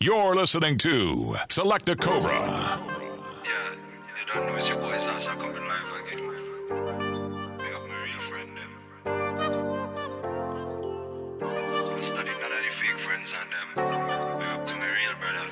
You're listening to Selecta Cobra. Yeah, you don't know it's your. I come in live again. Big up my real friend them. I'm study none of the fake friends and them. Big up to my real brother.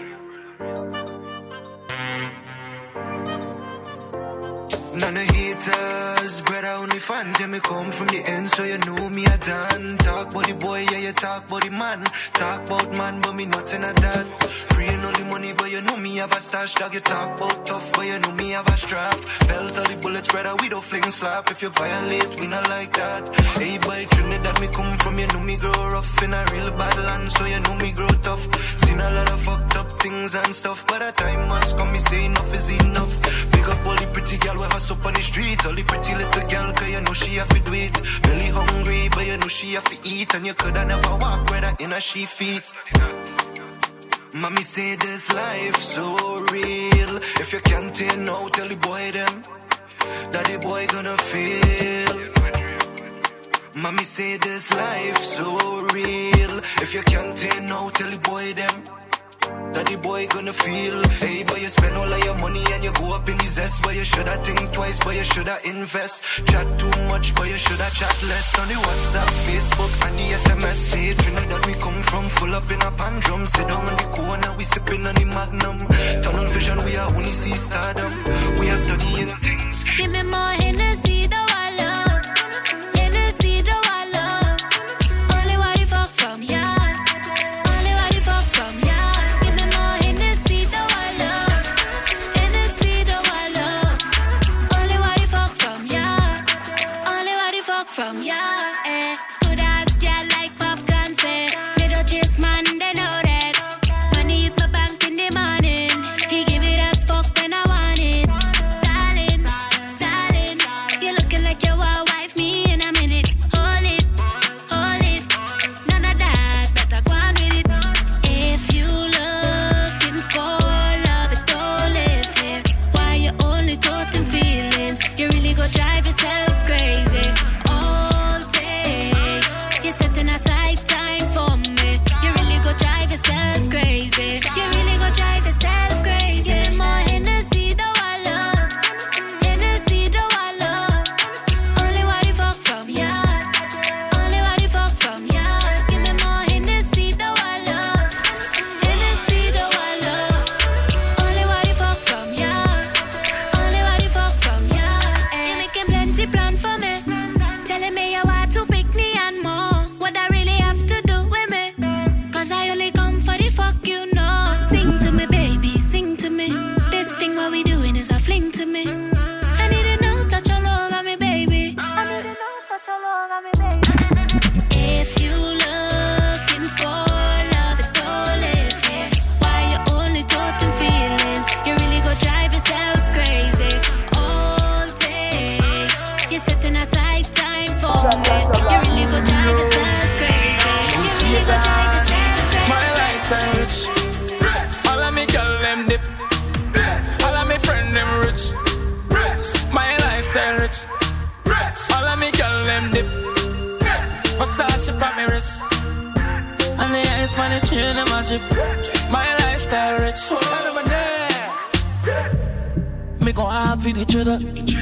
None of haters, brother, only fans. Yeah, me come from the end, so you know me a done. Talk the boy, yeah, you talk the man. Talk about man, but me nothing of that. Praying on the money, but you know me have a stash. Dog, you talk about tough, but you know me have a strap. Belt all the bullets, brother, we don't fling slap. If you violate, we not like that. Hey, boy, Trinidad, me come from, you know me grow rough in a real bad land, so you know me grow tough. Seen a lot of fucked up things and stuff, but a time must come, me say enough is enough. Big up all the pretty girl, we hustle on the street. All the pretty little girl, cause you know she have to do it. Belly hungry, but you know she have to eat. And you coulda never walk with her in she feet. Mommy say this life so real. If you can't take no, tell the boy them. The boy gonna feel. Mommy say this life so real. If you can't take no, tell the boy them. The boy gonna feel. Hey, but you spend all of your money and you go up in the zest. But you shoulda think twice, but you shoulda invest. Chat too much, but you shoulda chat less. On the WhatsApp, Facebook, and the SMS. Say Trinidad we come from, full up in a pan drum. Sit down on the corner, we sipping on the magnum. Tunnel vision, we are only see stardom. We are studying things. Give me more Hennessy, though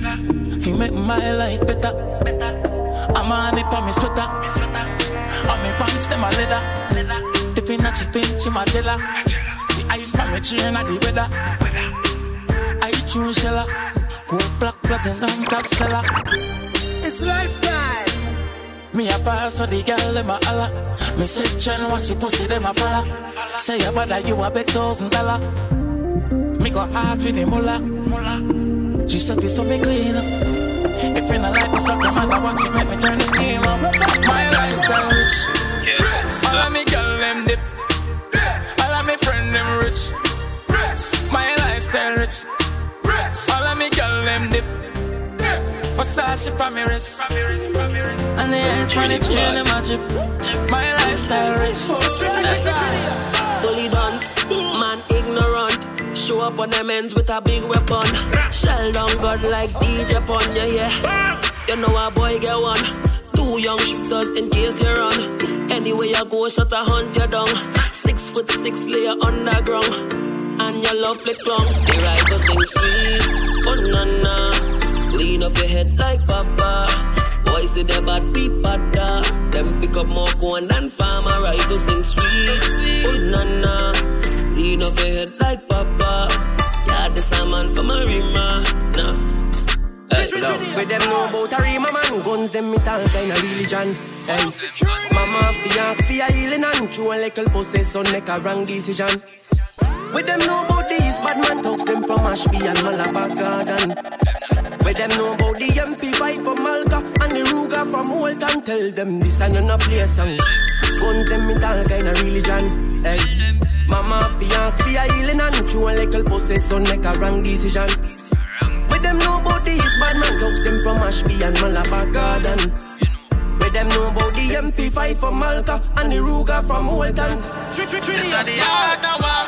cheddar. Fi make my life better. I'm on it for me sweater. On me pants them a leather. Dipping a chip in chimagella. The ice from me at the weather. I choose sheller. Gold black platinum top seller. It's lifestyle. Me a pass so the girl them a holla. Me say Chen watch the pussy them a follow. Say your brother you a big thousand dollar. Me go hard for the mullah. Fi so me clean. If you not like me, suck your mother, watch you make me turn the scheme up. My lifestyle rich. All of me girl them dip. All of me friend them rich. My lifestyle rich. All of me girl them dip. Versace pa me wrist. And the eyes for the chain them a drip. My lifestyle rich. Fully done, man ignorant. Show up on them ends with a big weapon. Shell down God like DJ Pon, yeah, yeah. You know a boy get one. Two young shooters in case you run. Anyway you go, shut a you down. Six foot six layer underground. And your love play clown. The rifle sing sweet. Oh na na. Lean up your head like papa. Boys see them bad be da. Them pick up more corn than farmer. Rifle sing sweet. Oh na na. Lean up your head like papa. Yeah, this a man a rima. Nah. Hey, Where them know about a rima man Guns them metal kind of religion hey. Mama fi ask fi a healing and True a little possess make a wrong decision Where them know about these bad man talks them from Ashby and Malabar Garden Where them know about the MP5 from Malta And the Ruger from Walton Tell them this and no play song Guns them metal kind of religion hey. Mama fi ask fi a healing and True a little possess make a wrong decision With them about these bad man talks them from Ashby and Malabar Garden. Where them the MP5 from Malta and the Ruger from Walton. This is the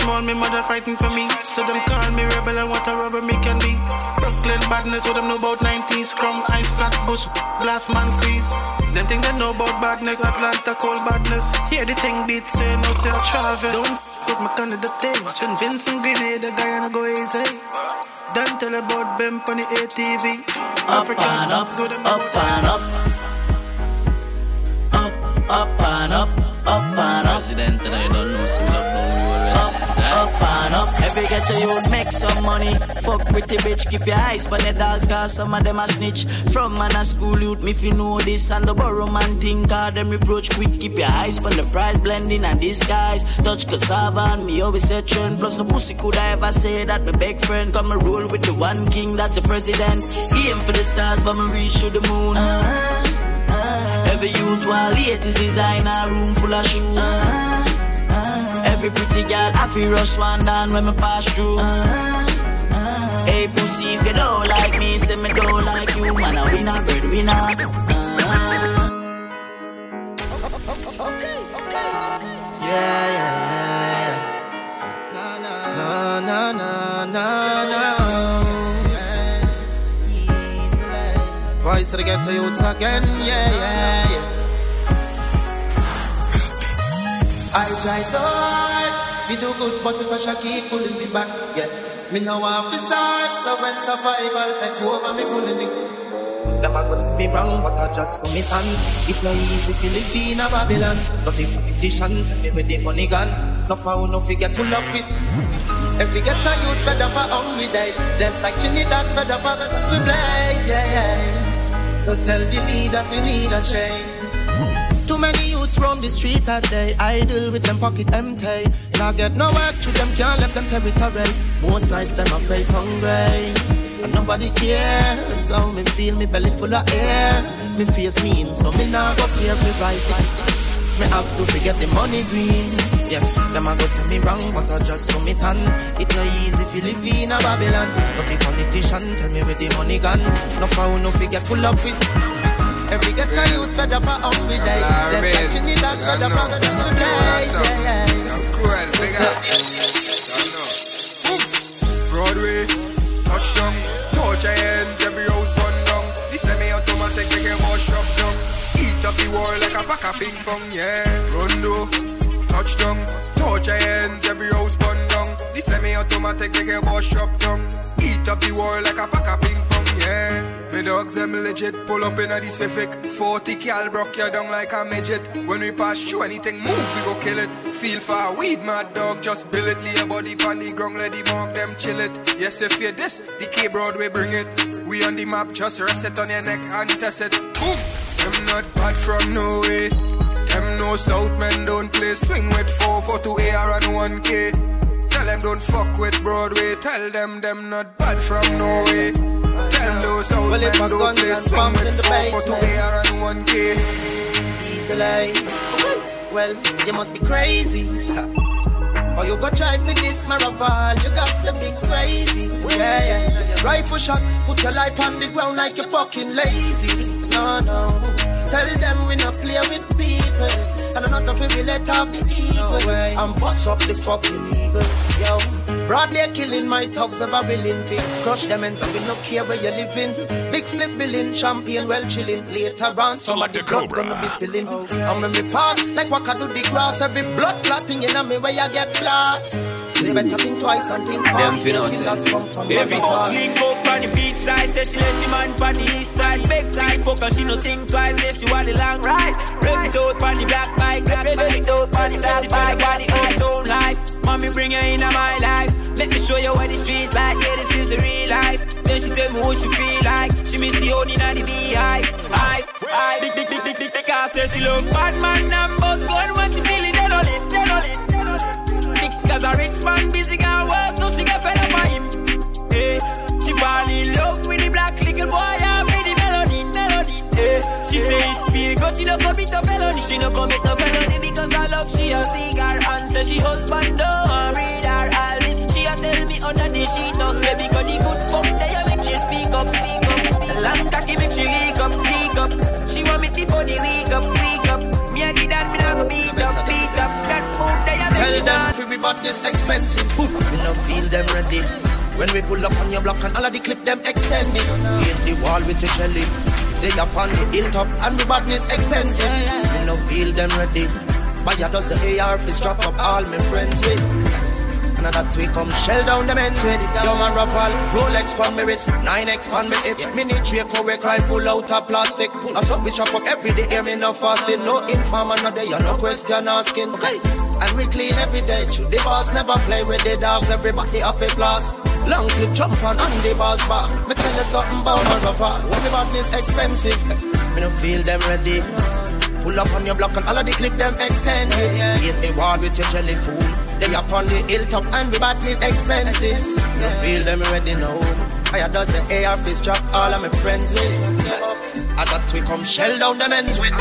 small, me mother frightened for me. So them call me rebel and what a rubber me can be. Brooklyn badness, what them know about 90s. Chrome, ice, flat bush, glass man freeze. Them think they know about badness, Atlanta cold badness. Hear the thing beat, say no, say I travel. Don't put my kind of the thing. Shouldn't Vincent Grenade, the guy and I go easy. Don't tell about Ben on the ATV. Up and up, so them up and up. Up, up and up, up and up. President and I don't know, so we lock the road. Up, and up. Every get to you make some money. Fuck pretty bitch, keep your eyes but the dogs, cause some of them a snitch. From man a school youth, me if you know this, and the borrow man think, cause them reproach quick. Keep your eyes on the price, blending and disguise. Touch cassava and me always say trend. Plus no pussy could I ever say that my big friend come and roll with the one king that's the president. Aim for the stars, but me reach to the moon. Uh-huh, uh-huh. Every youth while late is designer room full of shoes. Uh-huh. Every pretty girl I feel rush one down when me pass through. Hey pussy, if you don't like me, say me don't like you, man. I win a bread winner. Uh, Yeah, yeah, yeah, yeah. No, no, no, no, no. Yeah. Easily. Voice of the ghetto youths again, yeah, yeah, yeah. I try so hard, good, but the pressure keep pulling me back, yeah. Me know want to start, so when survival take over, me fooling me. Them a go me wrong, but I just commit on. It no easy fi live in a Babylon. Dirty politician tell me where the money gone. No found no fi get full of it. Every ghetto youth fed up a hungry days, just like Trinidad fed up a we blaze, yeah, yeah. So tell the leaders we need a change. Too many youths roam the street a day, idle with them pocket empty. Now get no work to them, can't left them territory. Most nights them a face hungry. And nobody cares how me feel, me belly full of air. Me face mean, so me nah go fear me rise. Me have to forget the money green. Yeah, them a go say me wrong, but I just me on. It no easy you live in a Babylon. But the politician tell me where the money gone. No foul, no forget full of with. Every get a youth fed up a hungry days. Just like Trinidad fed up a hungry days. Yeah, yeah. Cruel, big up. Broadway, touchdown, touch your hands, every house burn down. The semi-automatic make it wash up down. Eat up the world like a pack of ping pong, yeah. Rondo, touchdown, touch your hands, every house burn down. The semi-automatic make it wash up down. Eat up the world like a pack of ping pong, yeah. Me dogs them legit, pull up in a the Civic. 40 cal broke you down like a midget. When we pass through anything move, we go kill it. Feel far, weed mad dog, just bill it. Lay your body on the ground, let the mark them chill it. Yes, if you this, the K-Broadway bring it. We on the map, just rest it on your neck and test it. Boom! Them not bad from no way. Them no South men don't play. Swing with 4 for 2 AR and 1K Tell them don't fuck with Broadway Tell them them not bad from no way Tell those South Well, men don't play Swing with 4 for 2 basement. AR and 1K easily. Well, you must be crazy. Or you go try for this maraval, you got to be crazy. Yeah, yeah, yeah. Rifle shot, put your life on the ground like you're fucking lazy. No, no. Tell them we not play with people. And I'm not gonna we let off the evil. and bust up the fucking eagle. Yo, broad day killing my thugs of a willing fit. Crush them and we no care where you're living. Big split billing, champion well chilling. Later on, some of the blood gonna be spilling. And when we pass, like what I do the grass, every blood clotting in me where I get blast. You better think twice and think fast. Killers come from Every afar. boss link up on the beach side, say she let she man on the east side. Big side fuck and she no think twice, say she want the long ride. Rev it out on the black bike, rev it out on the black bike. Say she feel the uptown life. Mommy bring her in my life. Let me show you what the street like, yeah this is the real life. Then she tell me what she feel like. She miss the only in the beehive. Hive, hive. Big, big, big, big, big, big, I say she look bad man and boss gun when she feel it, dead on it, dead on it, dead on Because a rich man busy can work, so she get fed up by him. Hey, she fall in love with the black little boy and with the melody, melody. Hey, she say it feel good, she no commit a felony. She no commit a felony because I love she a cigar and say she husband don't read her all this. She a tell me under the sheet up, baby, cause the good fuck they a make she speak up, speak up. Long cocky make she leak up, leak up. She want me before the week up, week up. Me a did that, me not go Tell them free we bought this expensive. Ooh, we no feel them ready. When we pull up on your block and all of the clip them extended. Hit the wall with the jelly. They up on the hilltop and we bought this expensive. We no feel them ready. Buy a dozen AR strap up all my friends with. And that we come shell down the men's with Young and ruffle, Rolex on me wrist. 9X on me hip. Mini Draco we cry pull out a plastic. That's what we strap up every day. Me no fasting. No informer no day. No question asking. Okay. And we clean every day. Should the boss never play with the dogs. Everybody have a blast. Long clip jump on on the balls back. Me tell you something about my ruffle What we bought this expensive? Me no feel them ready. Pull up on your block and all of the clip them extended. Hit the wall with your jelly fool. They up on the hilltop and we the badness expensive. You feel them ready now. I had dozen AR fist drop all of my friends with. I got we come shell down the men's with.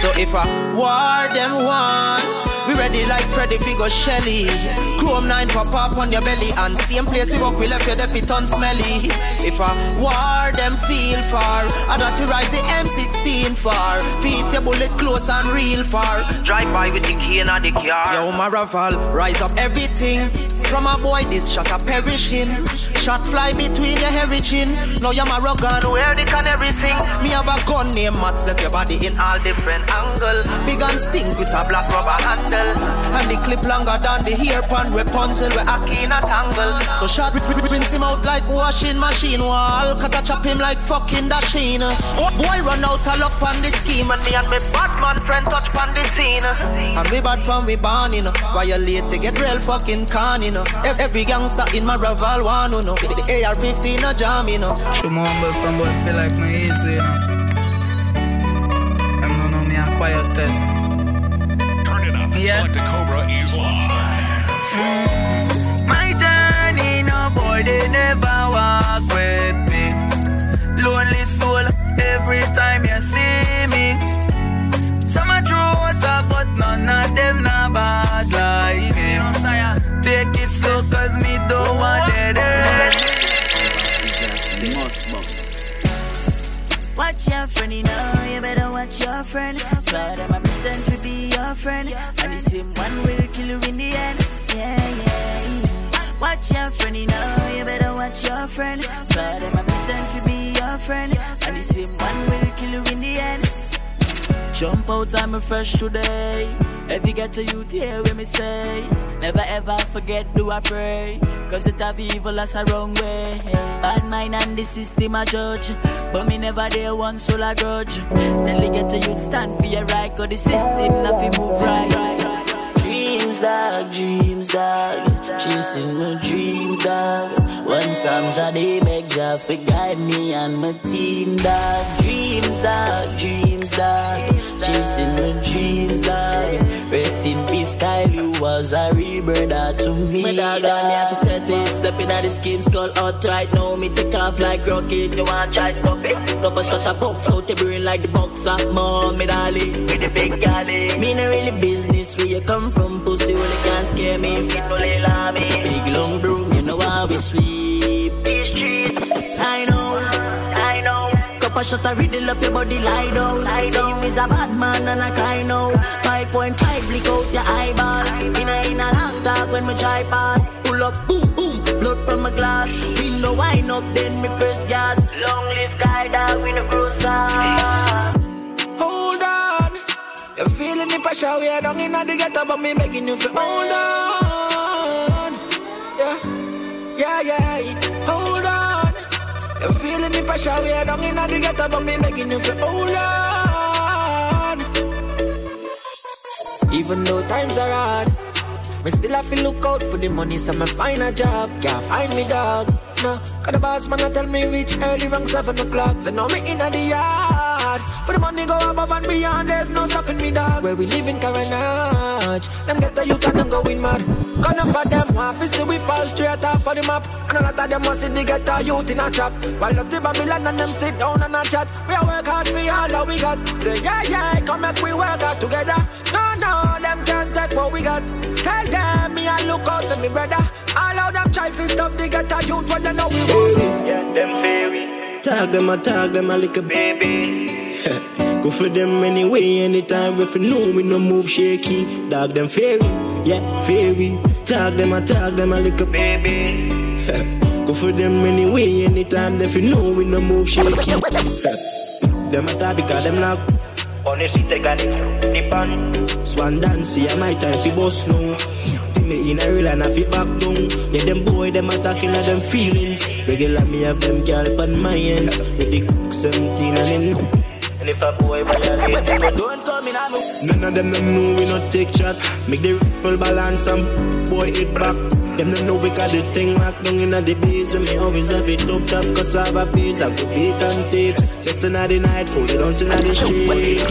So if I war them want, we ready like Freddy Figo Shelly. Chrome 9 pop up on your belly and same place we walk we left your deputy on smelly. If I war them feel far, I got to rise the M16 far. Feet your bullet close and real far. Drive by with the key in the car. Yo, my rise up everything. From a boy, this shot a perish him. Shot fly between your hairy chin. Now you're my gun, where the canary sing. Me have a gun named Mats, left your body in all different angle. Big and stink with a black rubber handle. And the clip longer than the hairpin Rapunzel, we a key in a tangle. So shot, rip, rip, rinse him out like washing machine wall. Cut a chop him like fucking dasheen. Boy run out a luck on the scheme. And me and me Batman friend touch on the scene. And we bad from we born, you know. Violate to get real fucking con, you know. Every gangster in my rival one, you know. The the AR-15 a jam, you know. Show me humble somebody feel like me easy, you know. Them no know me a quiet test. Turn it up. Yeah. Selecta Cobra is live. My journey, no boy, they never walk with me. Lonely friend, you know, you better watch your friend. Cause them a pretend to be your friend. And the same one will kill you in the end. Yeah, yeah. Watch your friend, you know, you better watch your friend. Cause them a pretend to be your friend. And the same one will kill you in the end. Jump out, I'm fresh today. If you get to youth, hear what me say. Never ever forget, do I pray. Cause it have evil as a wrong way. Bad mind and the system a judge. But me never there one soul a grudge. Tell you get to youth, stand for your right. Cause the system nothing move right. right. Dreams, dog, dreams, dog. Chasing my dreams, dog. One Psalms a day, beg Jah for guide me and my team, dog. Dreams, dog, dreams, dog. Chasing my dreams, dog. Rest in peace, Kyle, you was a real brother to me. My dog, I me have to set it. Stepping at the scheme, skull out right now. Me take off like rocket. You want try to stop it? Couple shot a box out the brain like the boxer. Mom, me dolly, with the big galley. Me no really business where you come from, pussy. Well, you can't scare me. People they love me. Big long broom, you know how we sweep. These streets, I know. Shot a riddle up your body, lie down. Say you is a bad man and I cry now. 5.5 lick out your eyeball. In a, in a long talk when me try pass. Pull up, boom, boom, blood from my glass. Window wine up, then me press gas. Long live guy dog, we no grow. Hold on. You're feeling the pressure, we are down in the ghetto, but me begging you to hold on. Yeah, yeah, yeah. Hold You're feeling the pressure, we are down in the ghetto, but me begging you to hold on. Even though times are hard, me still have to look out for the money, so me find a job. Can't find me dog. No, cause the boss man tell me reach early around seven o'clock. So now me in the yard. For the money go above and beyond, there's no stopping me dog. Where we live in Carenage, them get the youth and them going mad. Gonna for them want to see we fall straight off of the map. And a lot of them want see the get the youth in a trap. While the Babylon and them sit down and a chat. We a work hard for all that we got. Say yeah yeah, come make we work hard together. No no, them can't take what we got. Tell them look out for me brother. All of them try to stop the get the youth when they know we want. Yeah, them fairy. Tag them, I tag them, I like a baby. Go for them anyway, anytime if you know me, no move shaky. Dog them fairy, yeah, fairy. Tag them, I tag them, I like a baby. Go for them anyway, anytime if you know me, no move shaky. them a tag because them lock. On the seat, they got it. Dip on. Swan dance, yeah, my time fi boss now. Me in a real and I feel back down. Yeah, them boy, them attacking at them feelings. Regular me have them girl on my ends. With the cook 17 and in. And if a boy violate, Don't come in, I'm None of them them know we not take shots. Make the rifle balance and boy it back. Them don't know we got the thing locked down in the base and me always have it up top cause I have a beat that could beat and take. Just another night full it don't see the street.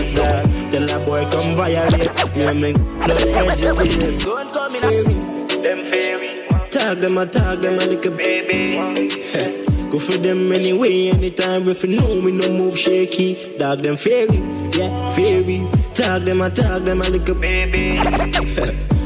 Tell a boy come violate. Me and make no hesitate. Don't in, them fairy. Tag them, I tag them, I like a baby. Go for them anyway, anytime if you know me, no move shaky. Dog them fairy, yeah, fairy. Tag them, I tag them, I like a baby.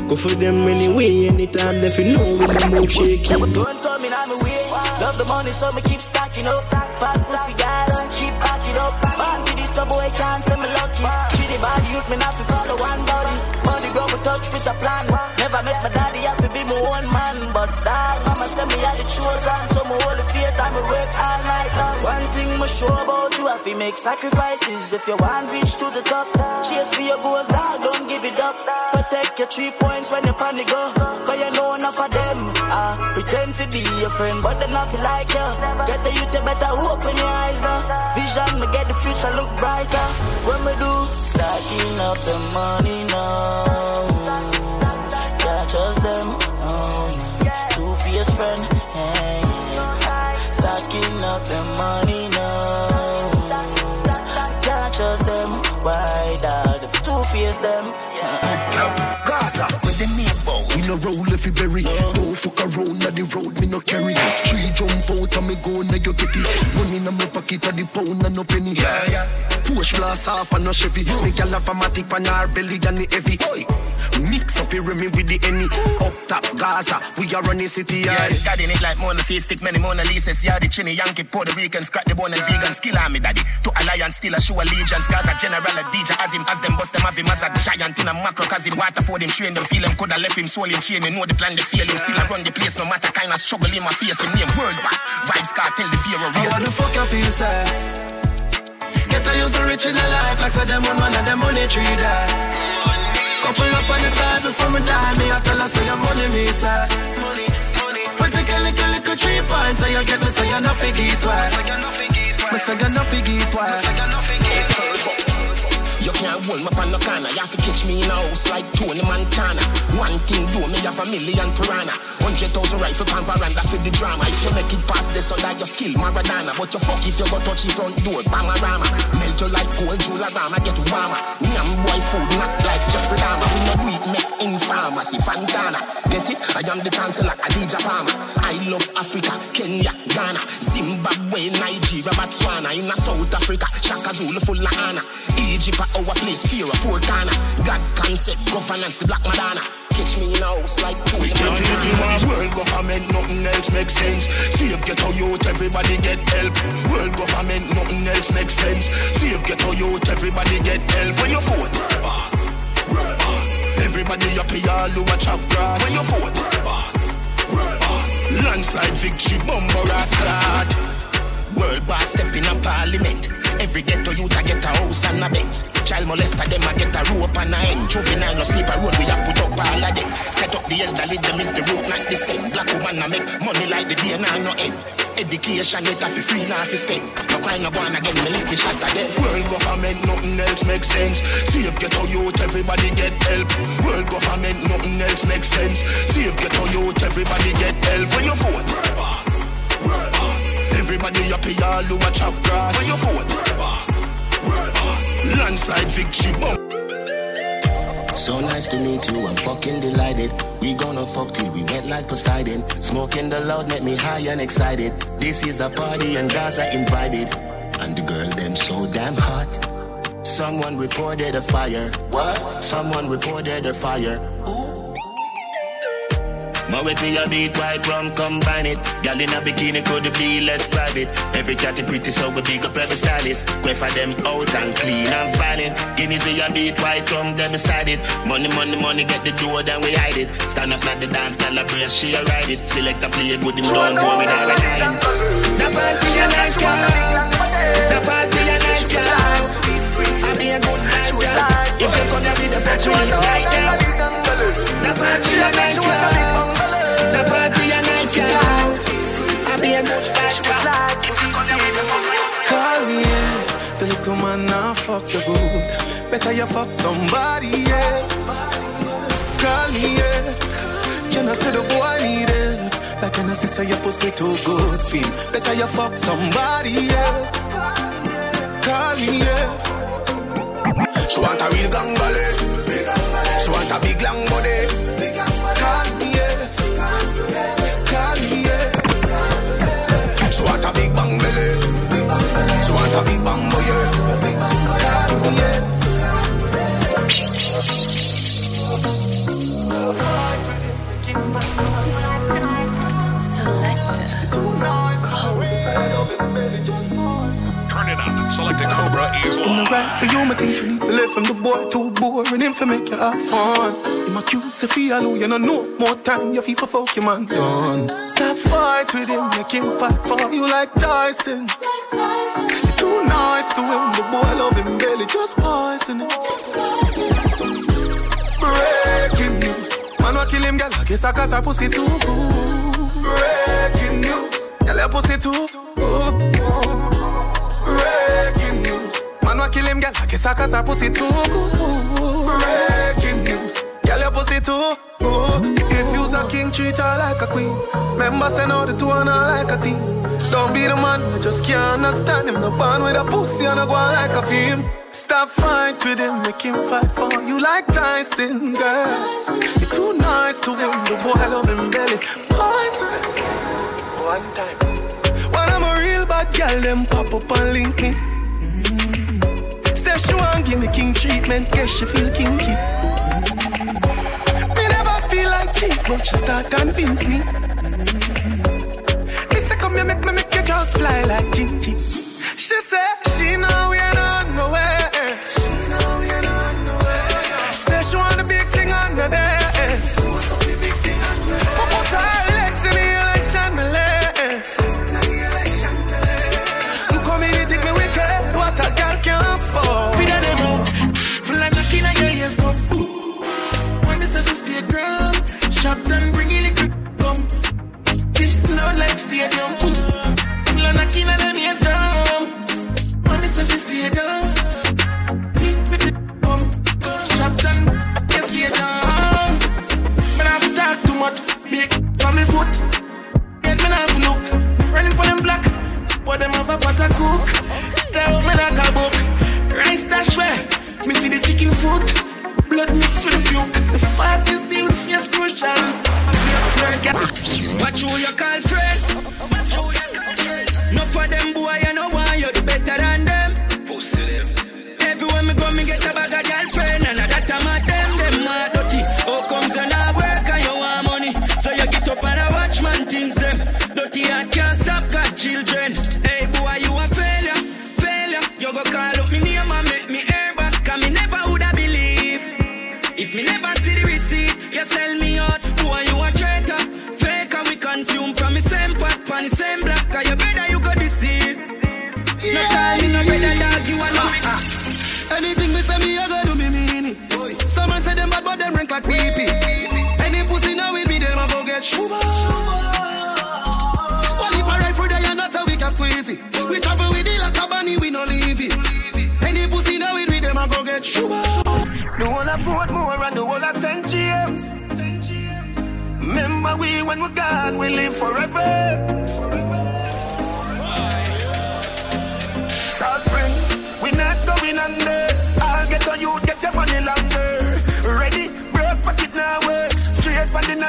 Go for them anyway, anytime if you know me, no move shaky. Don't come in, I'm away. Love the money, so me keep stacking up. Fat pussy and keep backing up. Man, for this trouble, I can't say me lucky. See the body youth, me not to follow one body. Money grow, me touch with a plan. Never met my daddy, have to be my own man. But dog, mama say me had the chosen. So me hold the faith and me work all night long. One thing me sure about you, have to make sacrifices. If you want reach to the top, chase for your goals, dog, don't give it up. Protect your three points when you panic go. Cause you know enough of them. Ah, pretend to be your friend, but they not feel like you. Get the youth, you better open your eyes now. Future look brighter. When we do, stacking up the money now. Can't trust them. Oh. Two fierce friend. Stacking up the money now. Can't trust them. Why, We no roll if you bury. Don't fuck around on the road, me no carry. Tree jump out and me go now you get it. Money in my pocket at the pound and no penny. Yeah, yeah. Push blast off and no Chevy. Me gal have a matic on her belly and the heavy. Oi. Mix up here me with the any. Up top Gaza, we are running city Yeah, the God in it like Mona Face, stick many Mona Lisa's. Yeah, the chinny Yankee, Puerto Rican, scratch the bone and vegan. Skill army daddy. To alliance, still a show allegiance. Gaza general, a DJ, as him, as them bust them, have him as a giant in a macro, cause him water for them, train them, feel him, coulda left him, soul him, chain him, know the plan, feel him. Still I run the place, no matter kind of struggle in my face, him name, world boss. Vybz Kartel, the fear of real. How the fuck you feel, sir? Get a youth rich in the life, like so them on one of them money tree that. Couple up on the side before me die, me I tell her say your money me, sir. Pretty kill little little three points, so you get me, so you no figgy twice. Me say you no figgy twice. You can't hold me on no corner. You have to catch me in a house like Tony Montana. One thing do me have a million piranha. Hundred thousand rifle pan veranda for the drama. If you make it past this, so that your skill Maradona. But you fuck if you go touch the front door, panorama. Melt you like cold Jularama, get warmer. Nyam boy food not like Jeffrey Dahmer. We no do it make in pharmacy, Fantana. Get it? I am the chancellor, Adidja Palmer. I love Africa, Kenya, Ghana, Zimbabwe, Nigeria, Botswana. In South Africa, Shaka Zulu full of honor. Egypt, Oh, our place, fear of four corner. God concept, governance, the black Madonna. Catch me in a house like two We can't live in a world government, nothing else makes sense. Save ghetto youth, everybody get help. World government, nothing else makes sense. Save ghetto youth, everybody get help. When you vote, boss, world boss. Everybody up here, all over chop grass. When you vote, boss, world boss. Landslide victory, bumper start. World boss step in a parliament. Every ghetto youth a get a house and a Benz. Child molester them a get a rope and a end. Juvenile no sleep a road we a put up all of them. Set up the elderly them is the root not the stem. Black woman a make money like the day now no end. Education get a free now fi spend. No crime no go again me lick the shot of them. World government, nothing else makes sense. Save ghetto youth, everybody get help. World government, nothing else makes sense. Save ghetto youth, everybody get help. When you vote, boss, boss. Everybody up here, all over chop grass. When you vote, boss, boss. Landslide victory, bump. So nice to meet you, I'm fucking delighted. We gonna fuck till we wet like Poseidon. Smoking the loud make me high and excited. This is a party and guys are invited. And the girl them so damn hot. Someone reported a fire. What? Someone reported a fire. Ma with me a beat white rum combine it. Gal in a bikini could be less private. Every cat is pretty so we big up every stylist. Go for them out and clean and violent. Guineas we a beat white rum them beside it. Money money money get the door then we hide it. Stand up like the dance gal a brace she a ride it. Select a play good him don't go with all the nine. The party a nice one. The party a nice one. I be a good vibes. If you come here with the fuck release right now. The party a nice one. Call me, yeah. The little man now fuck the good. Better you fuck somebody else. Call me, yeah. Can I say the boy need it? Like I say your pussy too good feel? Better you fuck somebody else. Call me, yeah. She want a real gangale. She want a big long body. A big bang boy. Turn it up. Selecta Cobra is In the live. right for you, my to live from the boy too boring him for make you have fun. In my cute, feel alone, you know no more time, you feel for fuck your man done. Stop fight with him, make him fight for you like Tyson. You're too nice to him, the boy love him belly, just poison him. Breaking news, man wa kill him, girl, I guess I cause her pussy too good. Breaking news, girl, your pussy too. Breaking news. Man wa kill him, girl. I guess I cause her pussy too good. Breaking news. Girl, your pussy too good. If you's a king, treat her like a queen. Members say no, the two and her like a team. Don't be the man, I just can't understand him. No born with a pussy and a go like a film. Stop fight with him, make him fight for you like Tyson, girl. You're too nice to him, the boy love him belly. Poison. One time. When I'm a real bad girl, them pop up and link me. Mm. Say she want give me king treatment, guess she feel kinky. Me never feel like cheap, but she start convince me. Me come here, make me make you just fly like Gingy. She say she know we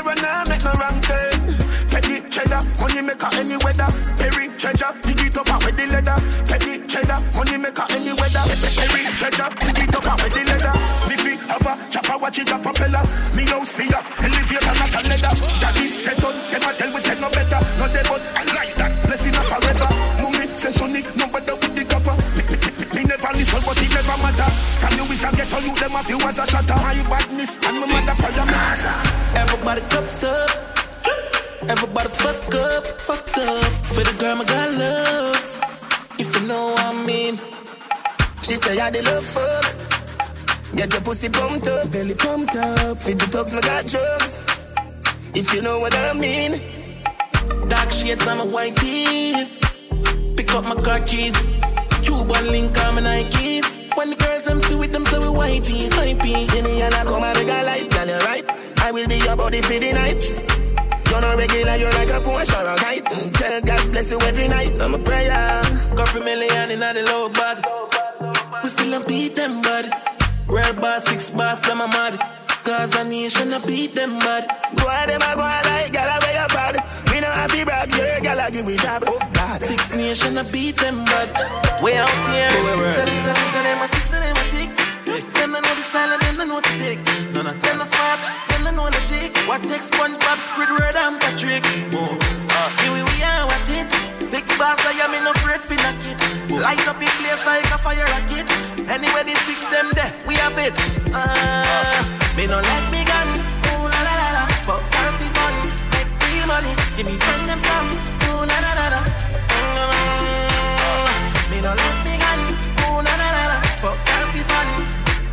Narrow now, make no wrong turn. Petty cheddar, money maker any weather. Perry treasure, dig it up out with the leather. Petty cheddar, money maker any weather. Perry treasure, dig it up out with the leather. Miffy have a chopper, watch it a propeller. Me house fee off, elevator not a leather. Daddy say son, them a tell we say no better. No dead but I like that, blessing up forever. Mummy say sonny, no better with the copper. Me, me, me, me listen, but it never matter. From you is a get on you, them a few as a shatter. My badness and my mother prayer me. Everybody cups up. Everybody fuck up, fucked up. For the girl my God loves. If you know what I mean. She say I the love fuck. Get your pussy pumped up, belly pumped up. Feed the talks, me got drugs. If you know what I mean. Dark shades on my white tees. Pick up my car keys. Cuban link on my Nikes. When the girls them see with them, so we whitey, hypey. See me and I come and make a light, girl, you right. I will be your body for the night. You're not regular, you're like a Porsche or a kite. Mm, Tell God bless you every night. I'm a prayer. Couple million in the low bag. We still don't beat them, bud. Rare bar, six bars, them a mad. Cause a nation a beat them, bud. Boy, them a go on like gala where you bad. We know have to brag, your gala give me job. Oh God. Six nation a beat them, bud. Way out here. Tell them, tell them, tell them a six and them a ticks. Them don't know the style and them don't know the ticks. None them not smart, know the tick. What takes SpongeBob, Squidward and Patrick? Oh. Uh, here we, we are, watch it. Six bars, I am in afraid for knock it. Light up in place like a fire rocket. Anyway, the six them there, we have it. Uh, me no let me gun. Ooh la la la la. For healthy fun, make real money. Give me friend them some. Ooh la la la la. Mm, Me no let me gun. Ooh la la la la. For healthy fun,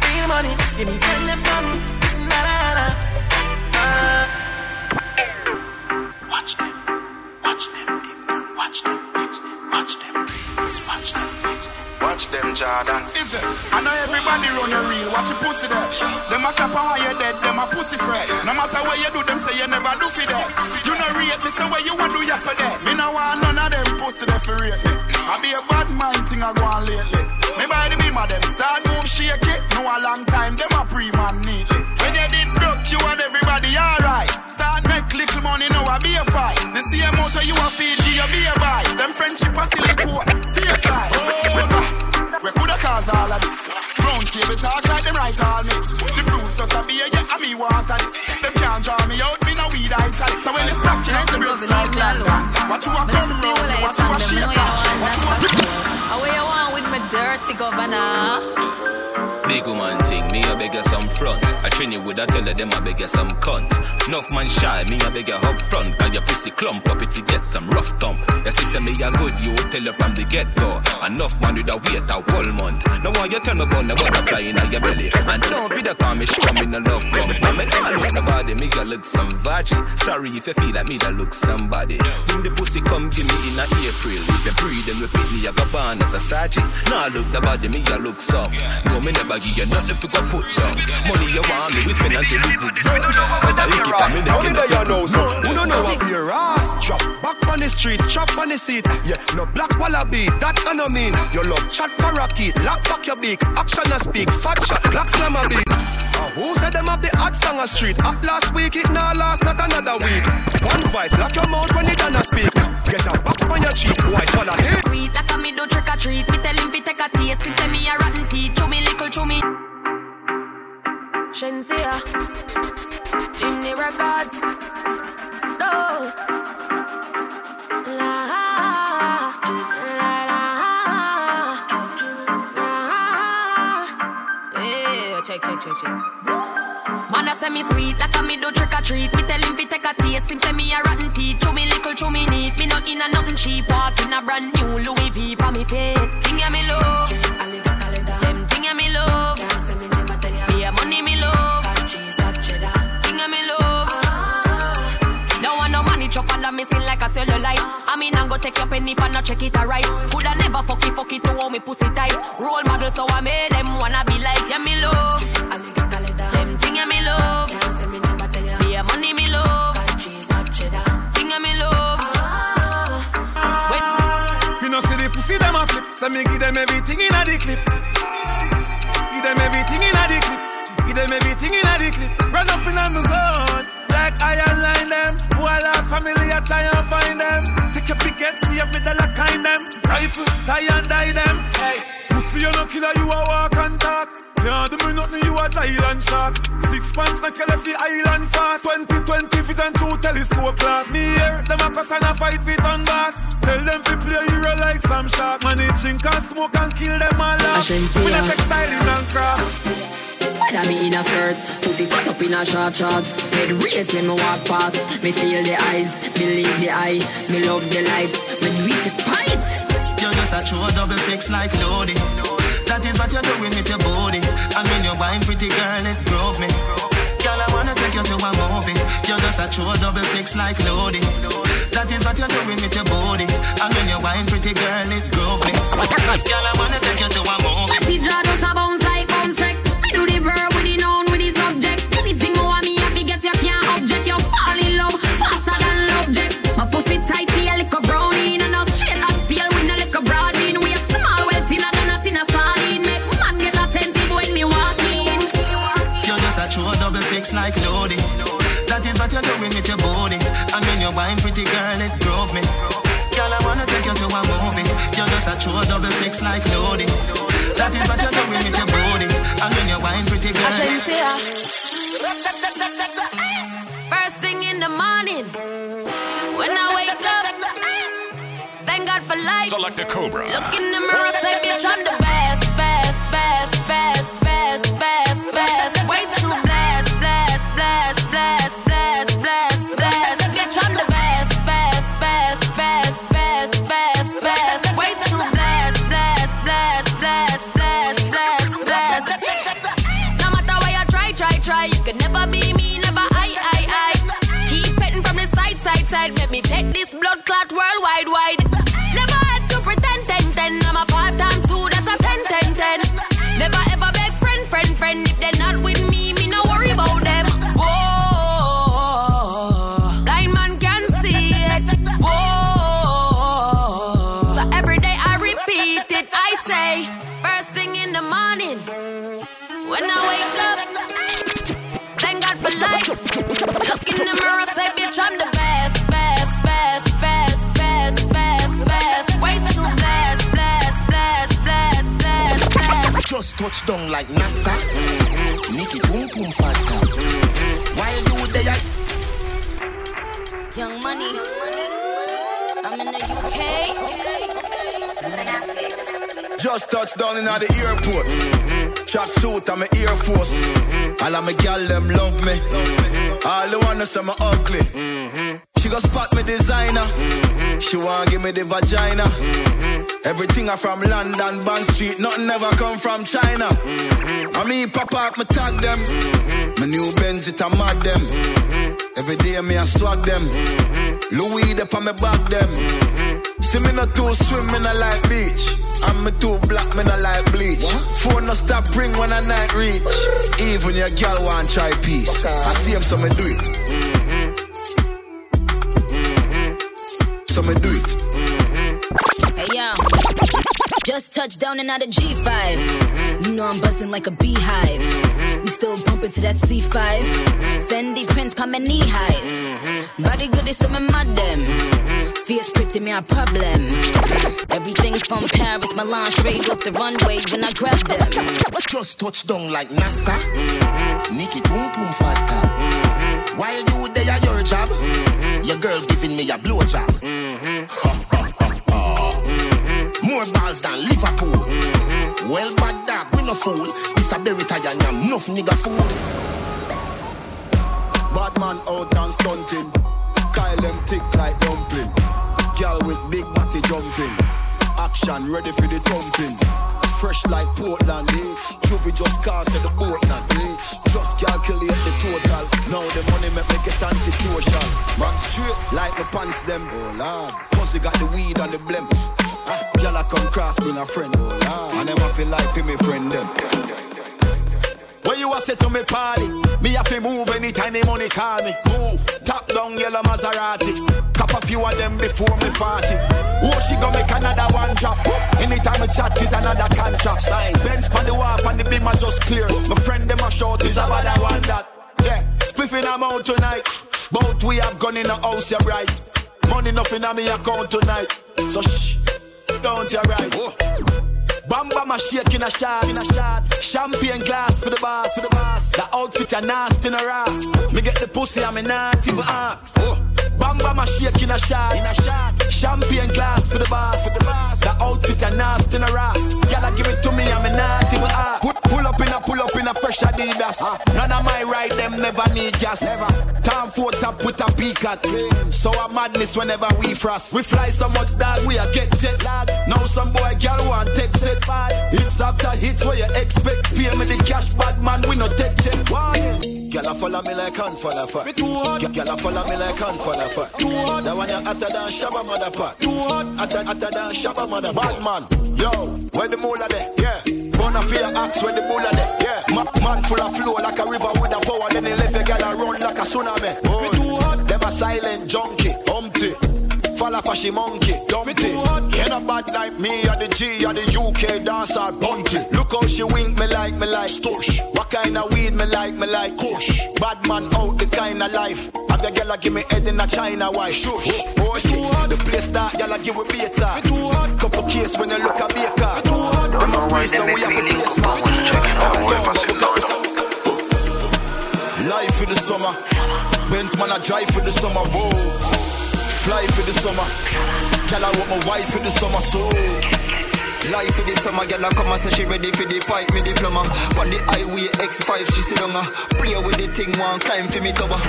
real money. Give me friend Watch your pussy there. Them a clap while you're dead. Them a pussy fret. No matter what you do, them say you never do for that. You know rate me, say what you want do yesterday. Me no want none of them pussy there for rate me. I be a bad mind thing I go on lately. Me by the beam of them start move shake it. No a long time, them a pre-man neatly. When you did broke, you and everybody alright. Start make little money, now I be a fight. The same motor you a feed, you be a buy? Them friendship a silly quote, fake life. Oh, cause cause all of this. Round table talk like them right all mix. The fruits just a beer, yeah, and me water this. Them can't draw me out, me no weed I chalice. So when they stacking up the bricks like London, what you a come round, what you a shake what you a Away you want with my dirty governor. Big woman thing, me I beg you some front. I you with a tell them I beg you some cunt. Enough man shy, me I beg you up front. Cause your pussy clump up if you get some rough thump. Your sister me a good, you tell her from the get go. Enough man with a wait a whole month. Now why you tell me about the butterfly in your belly? And don't be the call me come in a love bump. I mean, I look nobody, me you look some virgin. Sorry if you feel like me that look somebody. In the pussy come give me in a April. If you breathe and repeat me, I go born as a sergeant. Now look the body, me you look some. No, me never give you nothing for go put down. Money you want me, we spend until we good. But I lick it, I'm in the Now me you know so No, Who don't know what be your ass Drop back on the street, chop on the seat. Yeah, no black wallaby, that I no mean. You love chat parakeet, lock back your beak. Action a speak, fat shot, clock slam a beat. Uh, Who said them have the hot song a street? At last week, it now last, not another week. One voice, lock your mouth when it done a speak. Get a box on your cheek, boy, swallow it? Sweet like a me do trick or treat. Me tell him fi take a taste. Him say me a rotten teeth. Chew me little, chew me. Shenzia, uh. Jimmy Records. No. La, la, la. Yeah, check, check, check, check. Man, I say me sweet like a me do trick or treat. Me tell him fi take a taste. Him say me a rotten teeth. Chew me little, chew me neat. Me not in a nothing cheap. Walk in a brand new Louis V for me feet. Thing ya me love. Me skin like a cellulite. I mean, I'm go take your penny for not check it alright. Coulda never fuck it, fuck it to hold me pussy tight. Role model, so I made them wanna be like yeah me love. Them thing ya me love. Be a money me love. Thing ya me love. You know, see the pussy them a flip, so me give them everything in a the clip. Give them everything in a the clip. Give them everything in a the clip. Run up in a me gun, like iron line them. Who Lost family, I try and find them. Take your picket, see if me the lock kind them. Rifle, tie and die them. Hey, pussy you no killer, you a walk and talk. Can't do me nothing, you a giant shark. Six pants, make you left the island fast. 2020 vision through telescope glass. Me here, them a cuss and a fight with on gas. Tell them fi play hero like some shark. Man, they drink and smoke and kill them all off. We not textiling and craft. Whether me in a skirt, pussy fat up in a short short. Head raise when me walk past. Me feel the eyes, believe the eye. Me love the life, me do it despite. Just a true double six like Lodi. That is what you're doing with your body. And when you're wine, pretty girl, it drove me. Girl, I wanna take you to a movie. You're just a true double six like Lodi. That is what you're doing with your body. And when you're wine, pretty girl, it drove me. Girl, I wanna take you to a movie. Jaw does a bounce You're just a true double six like Lodi. That is what you're doing with your body. And when you're wine, pretty girl. First thing in the morning, when I wake up, thank God for life. Selecta Cobra. Look in the mirror, say, bitch, I'm the best, best, best, best, best, me take this blood clot worldwide, wide. Never had to pretend, ten, ten. I'm a five times two, that's a ten, ten, ten. Never ever beg friend, friend, friend. If they're not with me, me no worry about them. Whoa, blind man can see it. Whoa, so every day I repeat it. I say, first thing in the morning, when I wake up. Thank God for life. Look in the mirror, say, bitch, I'm the touch down like NASA. Mm-hmm. Nikki Pum Pum Fanta. Mm-hmm. While you there, Young money. I'm in the UK. Just touched down in the airport. Mm-hmm. Track suit, I'm an Air Force. Mm-hmm. All of my gal them love me. Mm-hmm. All the wanna say me ugly. She go spot me designer. She wanna give me the vagina. Everything I from London, Bond Street, nothing ever come from China. Mm-hmm. I mean, pop up, me tag them. Mm-hmm. My new Benz, it a mad them. Mm-hmm. Every day me I swag them. Louis, they on me back them. See me not too swim, me not like beach. I'm me too black, me not like bleach. Phone no stop ring when I night reach. Even your girl want try peace. I see him, so me do it. So me do it. Hey yo, just touched down and out of G5. You know I'm buzzing like a beehive. We still bumping to that C5. Fendi prints pa my knee highs. Body good is some mad them. Fierce pretty me a problem. Everything from Paris, Milan, straight off the runway when I grab them. Just touch down like NASA. Nikki Pum Pum Fanta. While you there, your job. Your girl giving me a blowjob. More balls than Liverpool. Well, bad dog, we no fool. This a berry tie and yam, enough nigga fool. Bad man out and stunting. Kyle them thick like dumpling. Girl with big body jumping. Action ready for the thumping. Fresh like Portland, eh? Juvie just cast at the boatland, eh? Just calculate the total. Now the money make me get antisocial. Man straight like the pants them. Oh lord. Pussy got the weed and the blem. Ah, come cross bring a friend. Lord. And them I feel like for me friend them. When you a say to me party, me have to move anytime the money call me. Move, top down yellow Maserati. Cop a few of them before me party. Oh, she gonna make another one drop. Anytime I chat is another contract. Sign. Benz pan the wharf and the beam are just clear. My friend them a short is about that one that. Yeah, spliffing amount tonight. Both we have gone in the house, you're right. Money nothing on me account tonight. So shh, don't you right. Bam bam a shake in a shot, in a shot. Champagne glass for the boss, for the boss. The outfit a nasty in a ass. Me get the pussy, I'm not even ask. Bam bam a shake in a shot, in a shot. Champagne glass for the boss, for the boss. The outfit a nasty in a ass. Gyal give it to me, I'm not even ask. Pull, pull up pull up in a fresh Adidas. Ah. None of my ride them never need gas. Never. Time for top put a peak at. So a madness whenever we frost. We fly so much that we a get jet lag. Now some boy girl want text it. Hits after hits where you expect. Pay me the cash, bad man, we no take check. Why? Girl a follow me like hands for the fat. Girl a follow me like hands for the fat. Too hot. That one you hotter than Shabba mother pot. Too hot. Hotter, hotter than Shabba mother. Bad man. Yo, where the moolah there? Yeah. Bona fear axe where the bulla there. Yeah. Ma- man full of flow like a river with a power. Then he left a girl a run like a tsunami. Oh. too hot. Them a silent junkie. Humpty. Fall off a she monkey, dumpty. Ain't a bad like me or the G or the UK dancer bunty. Look how she wink me like me like stush. What kind of weed me like me like kush. Bad man out the kind of life. Have the girl give me head in a China white. Shush. Oh, shit. The place that girl give a beta. Couple case when you look a. Them a breeze so we have a place man. Life for the summer. Benz man I drive for the summer. Whoa. Fly for the summer. Girl, I want my wife for the summer, so. Life for the summer, girl, I come and say she ready for the pipe, me diploma. On the highway X5, she sit down, uh, play with the thing, one climb for me tower.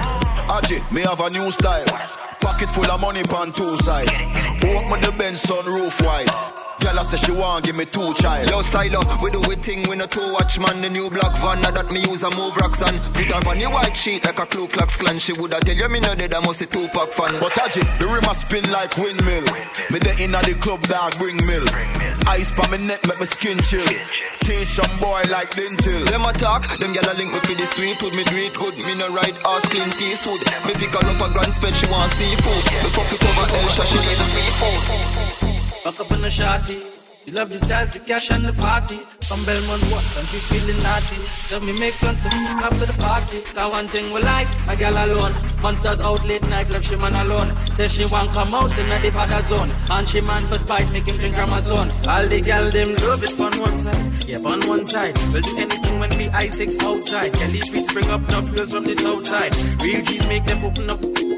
Aji, me have a new style. Pocket full of money pan two side. Walk Open the Benz sunroof wide. Girl, I say she want give me two child. Yo, stylo, we do we thing, we no two watch man. The new black van, now that me use a move rocks and put her on the white sheet like a Ku Klux Klan. She woulda tell you me no dead, I must a two pack fan. But Aji, the rim a spin like windmill. Me the inna the club dog bring mill. Ice pa me neck make me skin chill. Teach some boy like dental. Them a talk, them gyal link with me for the sweet wood. Me do it good, me no ride ass clean teeth Eastwood. Me pick her up a grand spec, she want seafood. Me fuck it over Elsha, she need the seafood. Back up in the shotty. She love the styles, the cash and the party. From Belmont once and she's feeling naughty. Tell me make fun to after the party. That one thing we like, my girl alone. Monsters out late night, left she man alone. Say she want come out in the other zone. And she man for spite, make him drink Amazon. All the girl them love it on one side, yeah on one side. Will do anything when the I6 outside. Kelly Beats bring up tough girls from the south side. Real G's make them open up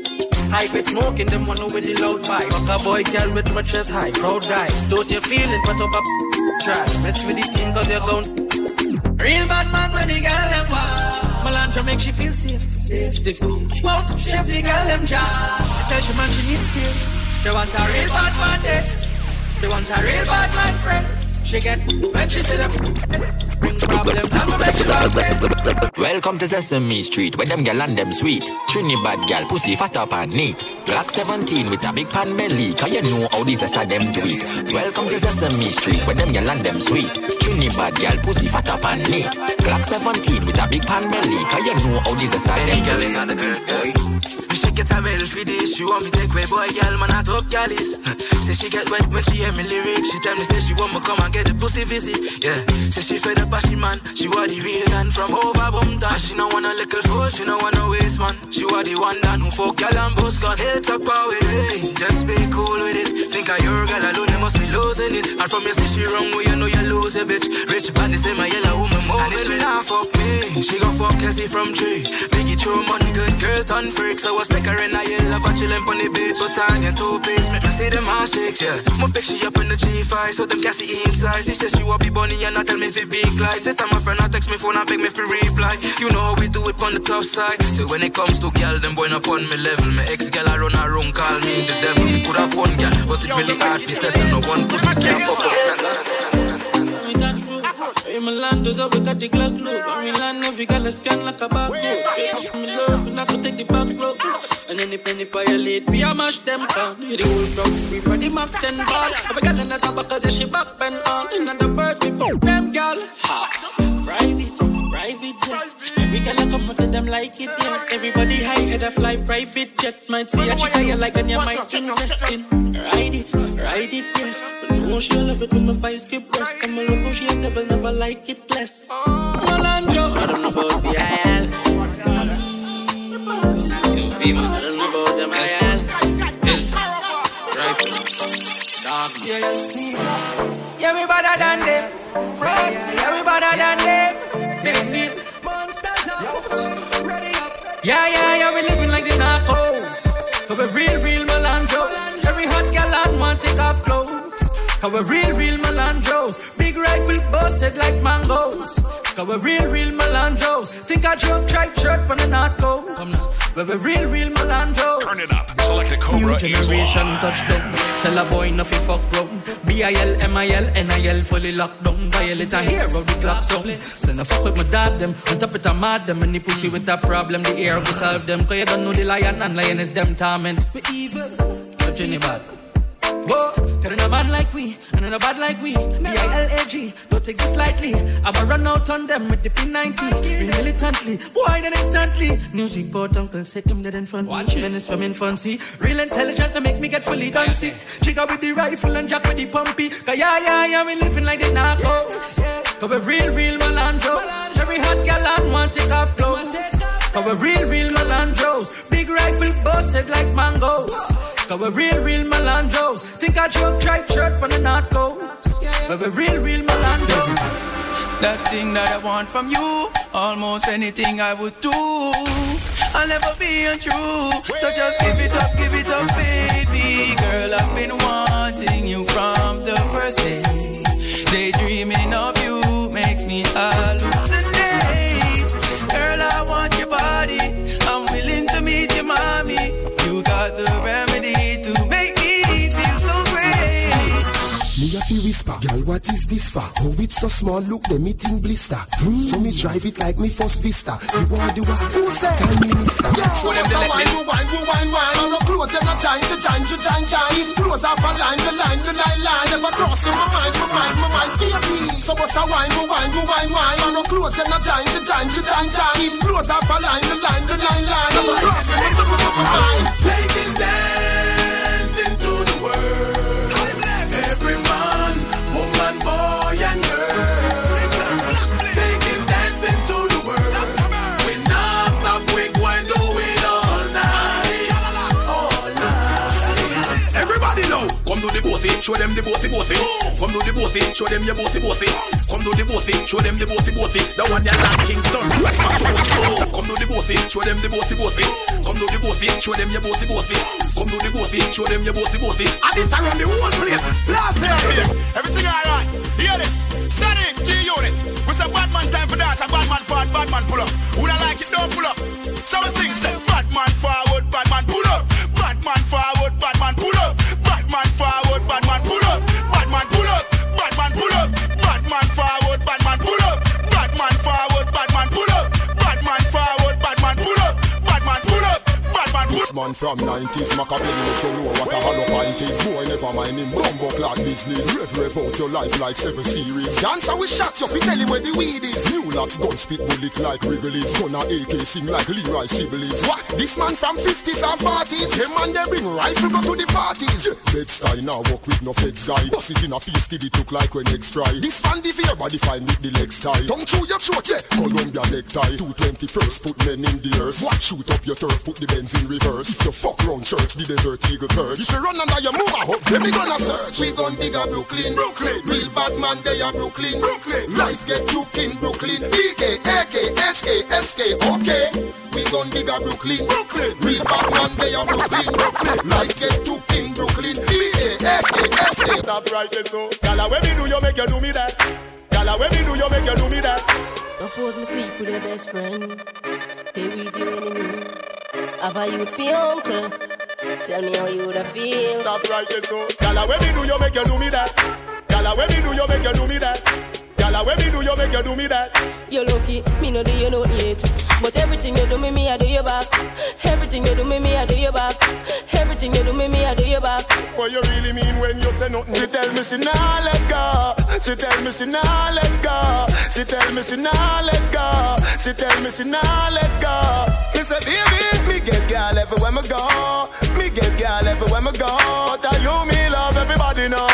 High grade smoking, them one with the loud vibe. Fuck a boy, girl with my chest high, proud guy. Don't you feeling, but up a try. Mess with this team cause you're gone. Real bad man when the girl them wild. Melandra make she feel safe. Stiff mouth, she have the girl them job. Tell she man she needs skills. They want a real bad man eh? dead. They want a real bad man friend. She get when she see them. Welcome to Sesame Street, where them gal and them sweet. Trinidad gal, pussy fat up and neat. Glock 17 with a big pan belly, cause you know how these are them do it. Welcome to Sesame Street, where them gal and them sweet. Trinidad gal, pussy fat up and neat. Glock 17 with a big pan belly, cause you know how these are them do it. She get a medal for this. She want me take away boy, girl, man, I top gallus. say she get wet when she hear me lyrics. She tell me say she want me come and get the pussy visit. Yeah, say she fed up, she man. She want the real and from over Bumta. She no want a little fool, she no want a waste man. She want the one that who fuck girl and boss gun. Hit up with it, just be cool with it. Think of your girl alone, you must be losing it. And from your say she wrong, well, you know you lose a bitch. Rich body say my yellow woman moving. And if she not fuck me, she gon' fuck Cassie from tree. Biggie throw money, good girl, turn freak. So I stick her in a yellow for chillin' on the beach. But I get two piece, make me see them all shake, yeah. My pick she up in the G5, so them Cassie inside. She says she want be bunny and I tell me if it be light. Say time my friend, I text me phone, I beg me for reply. You know how we do it on the tough side. So when it comes to girl, them boy up on me level. My ex girl, I run around, call me the devil. Me could have one girl, but it really hard to settle no one pussy can't fuck up. My land is up, we got the Glock load. I'm in land, every girl a scan like a barcode. Yeah, me love, and I could take the back road. And any penny violate, we a mash them down. Yeah, the whole crowd, we ready Mac 10 ball. Every girl in the top, cause she back bend on. And the bird, we fuck them, girl. Ha, private, private jets. Every girl I come to them like it, yes. Everybody high head a fly private jets. Might see a chick you like and you might invest in. Ride it, ride it, yes. But no, she love it when my vice get breast. I'm a love how she a devil, never like it less. Melandro, I don't know about the IL. I don't know about them IL. Right. Dog. Yeah, yeah, we better than them. Yeah, we better than them. Monsters out. Yeah, yeah, yeah, we living like the narcos. Cause we real, real Melandros. Every hot gal want take off clothes. Cause we're real, real Melandros. Big rifle busted like mangoes. Cause we real, real Melandros. Think I joke, try shirt from the North Coast. But we're real, real Melandros. Turn it up. Selecta Cobra New generation touchdown. Tell a boy nothing fuck round. B-I-L, M-I-L, N-I-L fully locked down. Violate a hero, the clock sound. Send a fuck with my dad them. On top it a mad them. And the pussy with a problem, the air will solve them. Cause you don't know the lion and lion is them torment. We evil. Touch anybody. Whoa, in a bad like we, and in a bad like we. B-I-L-A-G, don't take this lightly. I will run out on them with the P90. Be militantly, boy, then instantly. News report, uncle said him dead in front. Watch Menace from infancy. Real intelligent to make me get fully dancy. Trigger with the rifle and jack with the pumpy. Cause yeah, yeah, yeah, we living like the narco. Cause we real, real Melandros. Every hot gal and want take off clothes. Cause we're real, real Melandros. Big rifle busted like mangoes. Cause we real, real Melandros. Think I joke, try shirt from the North Coast. But we're real, real Melandros. That thing that I want from you, almost anything I would do. I'll never be untrue. So just give it up, give it up, baby. Girl, I've been wanting you from the first day. Whisper, girl, what is this for? Oh, it's so small, look, them it in blister. Mm. So me drive it like me first vista. You are the one who said, time minister. Yeah, show them the wine, you wine, you wine, wine. I'm not close, them not chine, to chine, to chine, chine. Close off a line, the line, the line, line. Never cross in my mind, my mind, my mind, baby. So what's a wine, you wine, you wine, wine. I'm not close, them not chine, to chine, to chine, chine. Close off a line, the line, the line, line. Never cross in my mind. Taking dance into the bossy. Bossy. Come do the bossy, show them your bossy bossy. Come do the bossy, show them the bossy bossy. The one you like Kingston, right back to what Come do the bossy, show them the bossy bossy. Come do the bossy, show them your bossy bossy. Come do the bossy, show them your bossy bossy. And this around the whole place. Last year, everything alright. Hear this, steady, G unit. We say bad man time for dance, and bad bad man pull up. Who don't like it, don't pull up. So we sing, say bad man from 90s, Machiavelli make you know what a hollow pint is. Boy, never mind him, bumbo clad business. Rev, rev out your life like seven series. Dancer we shot you, fi tell him where the weed is. New locks, gun spit bullet like Wrigley's. Of AK sing like Leroy Sibbles. What? This man from 50s and 40s. Him and they bring rifle go to the parties. Bed style now walk with no feds guy. Bust it in a face till it look like when eggs fry. This fan the fear body fine with the legs tie. Tongue through your throat, yeah. Columbia necktie. 221st put men in the earth. What? Shoot up your turf, put the Benz in reverse. If you fuck round church, the desert eagle perch. If you run under your move, I hope then we gonna search. We gon' dig a Brooklyn, Brooklyn. Real bad man, they are Brooklyn, Brooklyn. Life get took in Brooklyn. BK, AK, SK, SK, okay. We gon' dig a Brooklyn, Brooklyn. Real bad man, they are Brooklyn, Brooklyn. Life get took in Brooklyn. BK, SK, SK. Stop right there, oh. so. Gala, when me do you make you do me that? Gala, when me do you make you do me that? Suppose me sleep with your best friend. Stay with you anyway. Have a youth for uncle. Tell me how you woulda feel. Stop right there, so. Gala, when me do you make you do me that? Gala, when me do you make you do me that? Gala, when me do you make you do me that? You're lucky, me no do you no hate. But everything you do me, me I do you back. Everything you do me, me I do you back. Everything you do me, me I do you back. What you really mean when you say nothing? She tell me she nah let go. She tell me she nah let go. She tell me she nah let go. She tell me she nah let go. Me say baby, me get girl everywhere me go. Me get girl everywhere me go. But are you me love everybody know?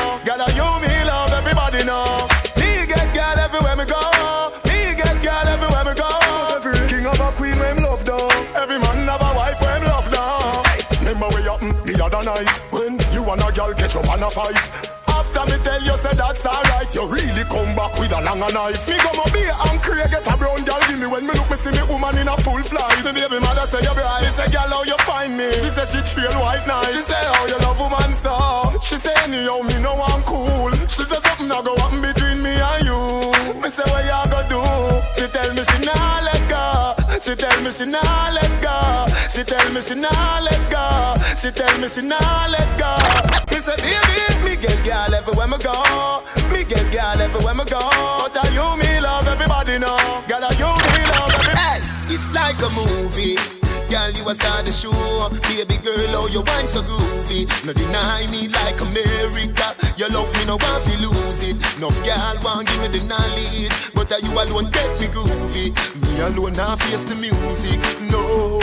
Night when you and a girl catch up and a fight. After me tell you say that's alright, you really come back with a longer knife. Me go my and Craig get a brown girl give me when me look me see me woman in a full flight. Me baby mother say you bright. Me say girl how you find me? She say she trail white night. She say how you love woman so. She say anyhow me know I'm cool. She say something a go happen between me and you. Me say what you go do? She tell me she nah let go. She tell me she nah let go. She tell me she nah let go. She tell me she nah let go. Me say baby, me get girl everywhere me go. Me get girl everywhere me go. But are you me love everybody know? Girl, are you me love everybody? Hey, it's like a movie. Girl, you a star the show. Baby girl, oh, you wine so groovy. No deny me like America. You love me, no want to lose it. Enough girl want give me the knowledge. But are you alone take me groovy. Me alone now face the music. No,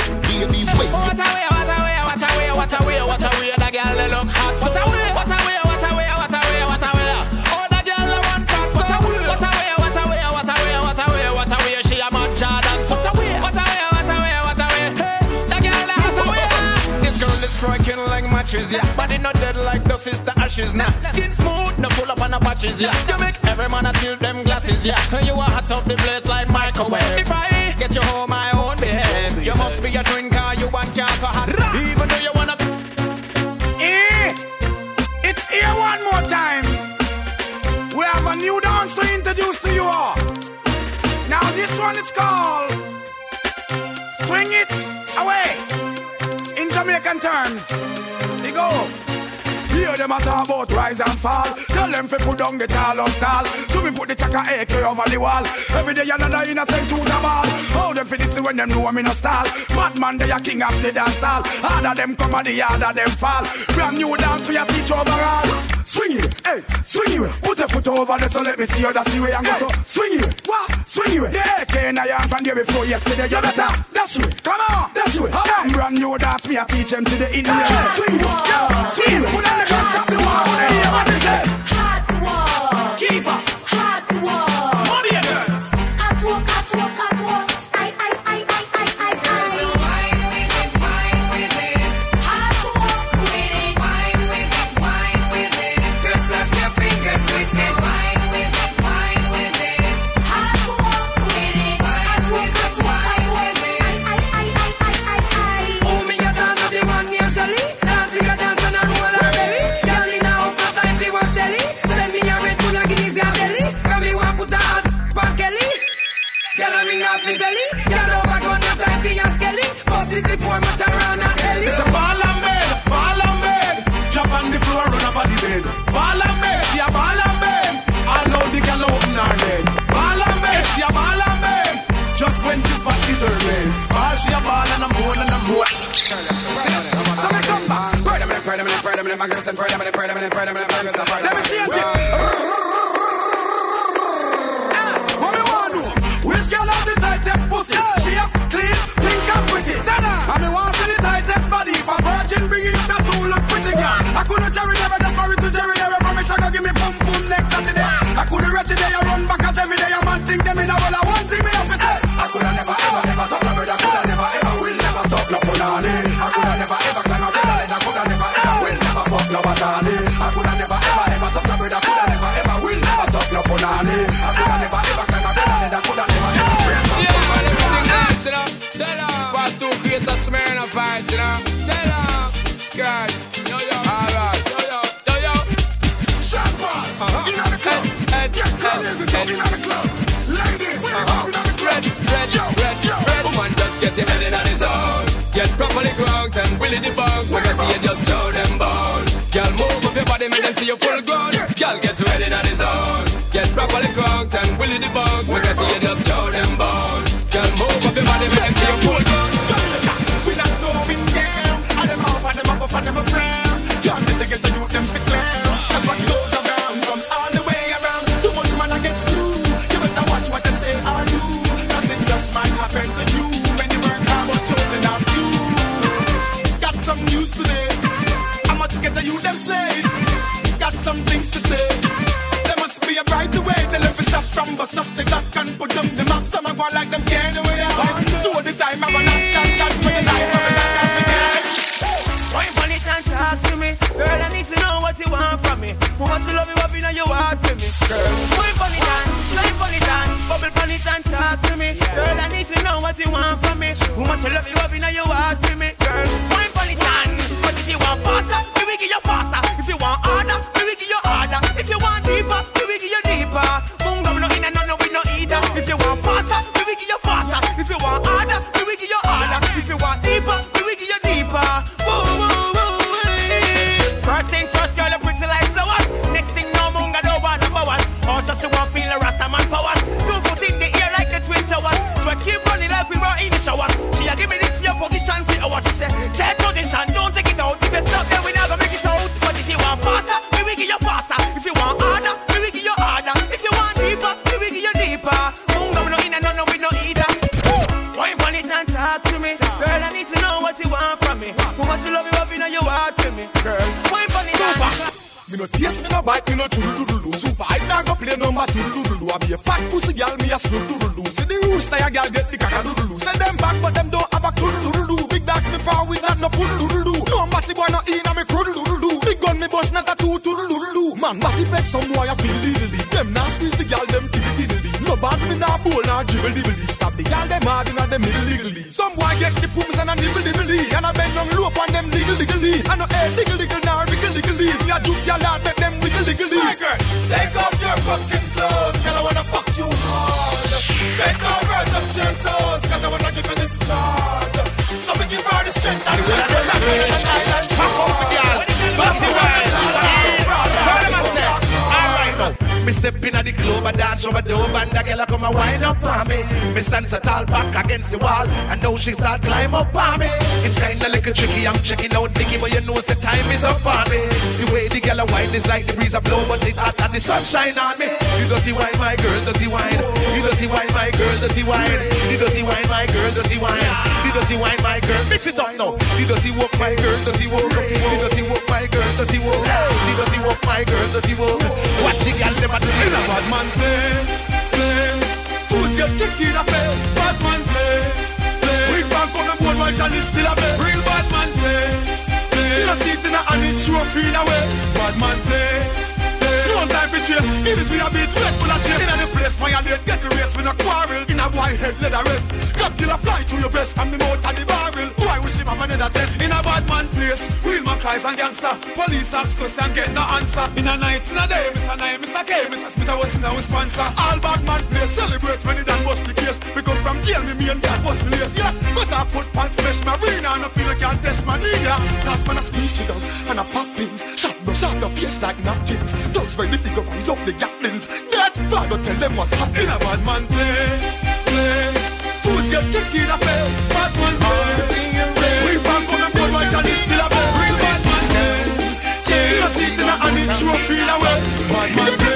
ashes, nah. Skin smooth, no pull up on the patches, yeah. You make every man a tilt them glasses, yeah. You are hot up the place like microwave. If I get you home, my own behave. You must be a drinker, you want car so hot. Even though you wanna. Eh, it's here one more time. We have a new dance to introduce to you all. Now this one is called Swing It Away in Jamaican terms. They go. Hear them a talk about rise and fall. Tell them fi put down the tall of tall. To me put the chaka AK over the wall. Every day another innocent to the ball. How them fi this when them know me no style. Bad man they a king of the dance hall. Harder them come and the harder them fall. Brand new dance for your teach overall. Swing it, hey, swing it. Put a foot over there so let me see that's the way I'm going to swing it. What? Swing it. The AK in the hand from there before yesterday. You better dash it. Come on, dash it. Come brand new dance me I teach them to the Indian. Swing it, yeah, swing it. Put on the gun, stop the war. What do you hear what they say? Hot war. Keeper. Hot Girl, in off Zelly. Girl, over gun, no time for your skelly. This before Mataran and Ellie. It's a ball and bed, ball and bed. Jump on the floor, run over the bed. Ball and bed, yeah, ball and bed. I know the girl open her leg. Ball and bed, yeah, ball and bed. Just when she's back determined. Ball, she a ball and I'm more and I'm more. So me come back. Predominant, predominant, predominant, magnificent, predominant, predominant, predominant, magnificent, predominant. Let me change it. What of vibes, you know. Tell them. Yo, yo. Alright. Yo, yo. Yo, yo. Champagne, in the club. Get girls and talking in the club. Ladies, when they talking in the club. Red, red, red, red. Woman just get your head in on his own. Get properly cranked and willy the bounce. When I see you just show them bones. Girl, move up your body, make them see you full grown. Girl, get ready on his own. Get properly cranked and willy the. When I see you just things to say. And will Pop up the girl, party wild So them a say, alright now me step in at the club, I dance over dope, and the girl come and wind up on me. Me stand so tall back against the wall, and now she start climb up on me. It's kinda little tricky, I'm checking out Nicky, but you know the time is up on me. The way the girl a wine is like the breeze a blow, but it hot and the sunshine on me. You dirty wine, my girl, dirty wine. You dirty wine, my girl, dirty wine. The dirty wine, my girl, dirty wine. The dirty wine, my girl, mix it up now. The dirty walk, my girl, dirty walk. The dirty walk, my girl, dirty walk. The dirty walk, my girl, dirty walk. Watch the girl them a do it. Bad man place, place. Fools get kicked in the face. Bad man place, place. We bank on the board while Johnny still a bed. Real bad man place. You know see it in a hand, it trophy in a way. Bad man place. No time for chase. Give me a beat, wait full of chase. In the place, fire date, get the race. We no quarrel. In a white head, let leather rest. God kill a fly through your vest. From the mouth and the barrel. Why wish him a another test. In a bad man place, real Mackays and gangster. Police ask question, get no answer. In a night, in a day, Mr. Nine, Mr. K, Mr. Smith, I was in our sponsor. All bad man place, celebrate when it done bust the case. We come from jail, me me and dad bust me lace, yeah. Cut off foot pants, smash my arena, and I feel I can't test my knee, yeah. Last man, I squeeze chiggers, and I pop pins. Shot brush out the face like napkins. Dogs ready to go rise up the gatlings. That father tell them what happened. In a bad man place, place. Fools get kicked in the face. Bad man place. We back on the board, right, and it's still a. Real bad man place. Sit in a and it's trophy away. Bad man place.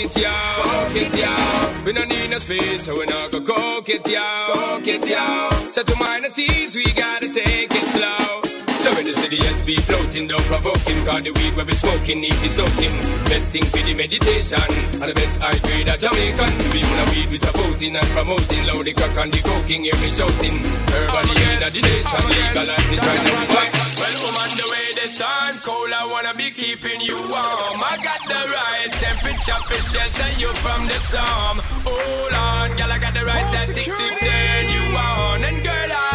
It, yo. Smoke it, yo. We don't need no space, so we not go coke it, yo. Coke it, yo. So to mind the tease, we gotta take it slow. So when the city SB floating, don't provoke him Cause the weed where we smoking need it soaking Best thing for the meditation And the best high grade of Jamaican We want a weed we supporting and promoting Loud the crack and the coking, hear me shouting Everybody in the nation, legalize it now we fight time cold I wanna be keeping you warm I got the right temperature for shelter you from the storm Hold on, girl, I got the right tactics to turn you on And girl, I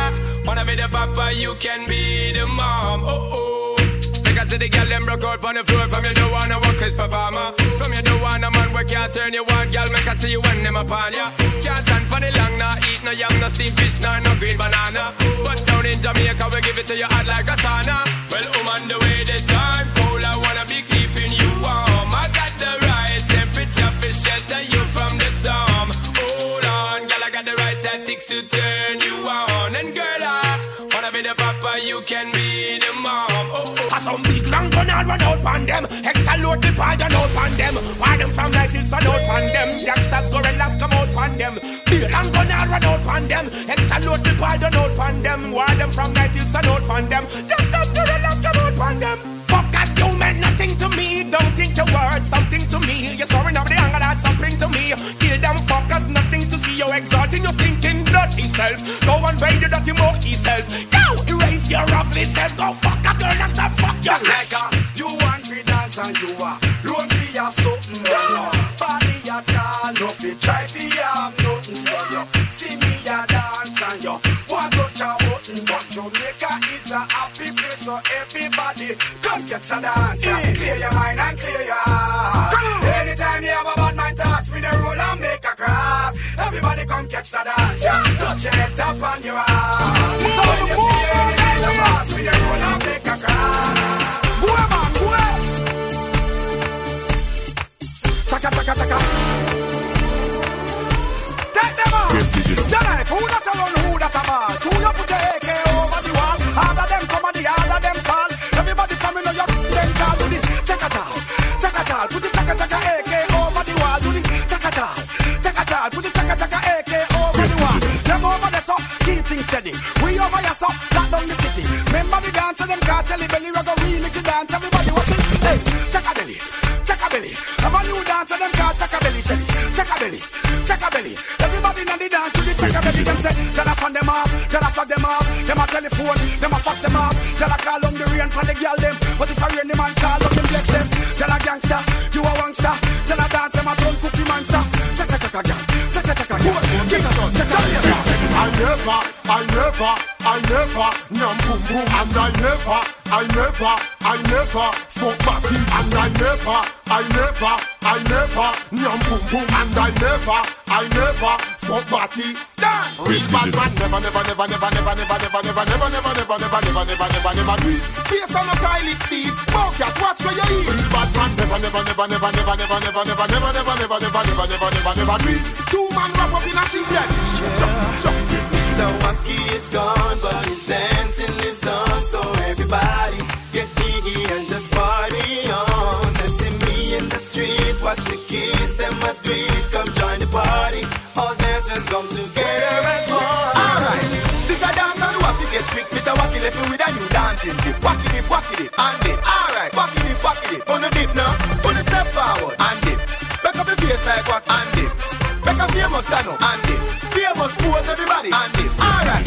Wanna be the papa, you can be the mom. Oh oh. Because the girl them broke out on the floor from you don't wanna work as performer. From you don't wanna man work can't turn you on, girl. Make I see you when them upon ya. Can't stand for the long, eat no yam, no steamed fish, nah no green banana. But down in Jamaica we give it to you hot like a sauna. Well, um on the way this time cold, I wanna be keeping you warm. I got the right temperature for shelter you from the storm. Hold on, girl, I got the right tactics to turn you on, and girl. I wanna be the papa, you can be the mom. Oh, oh. Some big long gun and run out pan them. Extra load the pad and out pan them. Why them from hills and out pan them. Gangsters, gorillas come out pan them. Big long gun and run out pan them. Extra load the pad and out pan them. Why them from like hills and out pan them. Just Gangsters, gorillas come out on them. Fuckers, you meant nothing to me. Don't think your words something to me. You're soaring up the anger, that's something to me. Kill them fuckers, nothing to see. You exalting your thinking dirty self. Go and raid the dirty monkey self. Go erase your ugly self. Go fuck a girl and stop fuck yourself. Come catch a dance yeah. Clear your mind and clear your heart Anytime you have a bad mind touch me the roll and make a cross Everybody come catch the dance yeah. Touch your head up on your heart So when you see any the boss with the roll and make a cross Go man, go Chaka, chaka, chaka. Take them out. Tonight, who that alone, who that a ball? Who you put your AK chaka chaka AK over the wall. Do the chaka tal, chaka tal. Put the chaka chaka AK over the wall. Them over there so keep things steady. We over your so, lock down the city. Remember the dance them car, Shelly Belly, a remix to dance. Everybody watching. Hey, check a belly, check a belly. Have a new dance them car, check a belly, Shelly. Check a belly, check a belly. Everybody in the dance to the check a belly. Them say, Jala fund them off, Jala fuck them off. Them a telephone, them a fuck them off. Jala call on the rain for the girl them. Never, I never, I never, nyam boom boom, and I never, I never, I never, fuck body, and I never, I never, I never, nyam boom boom, and I never, I never, fuck body. Real bad man, never, never, never, never, never, never, never, never, never, never, never, never, never, never, never, never never do it. Face on a toilet seat, smoke cat, watch where you eat. Real bad man, never, never, never, never, never, never, never, never, never, never, never, never, never, never, never, never do it. Two man wrap up in a sheet bed. Jump, jump. Mr. Wacky is gone, but his dancing lives on. So everybody get jiggy and just party on. Me in the street, watch the kids, them tweet. Come join the party. All dancers come together one. Alright, this a dance on the wacky get quick. Mr. Left me with a new dancing dip. Wacky dip, wacky dip, and dip. Alright, wacky dip, wacky dip. On the dip now, on the step forward, and dip. Back up face like wacky, and dip. Back up famous stand up, and dip. Famous pose everybody, and dip.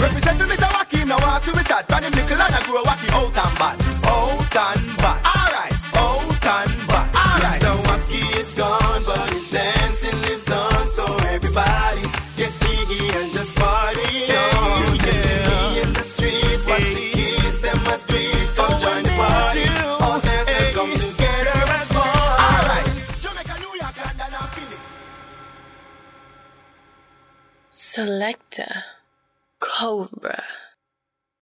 Alright, represent me Mr. Wacky, now I see we start. From him nickel and I grow wacky out and bad. Out and bad. Alright, out and bad. Alright. Mr. Wacky is gone, but his dancing lives on. So everybody get jiggy and just party on. Letting me in the street, watch the kids, them a tweet. Come oh, join the party. All dancers come together and one. Alright, Jamaica, New York, London, and Philly. Selecta Cobra.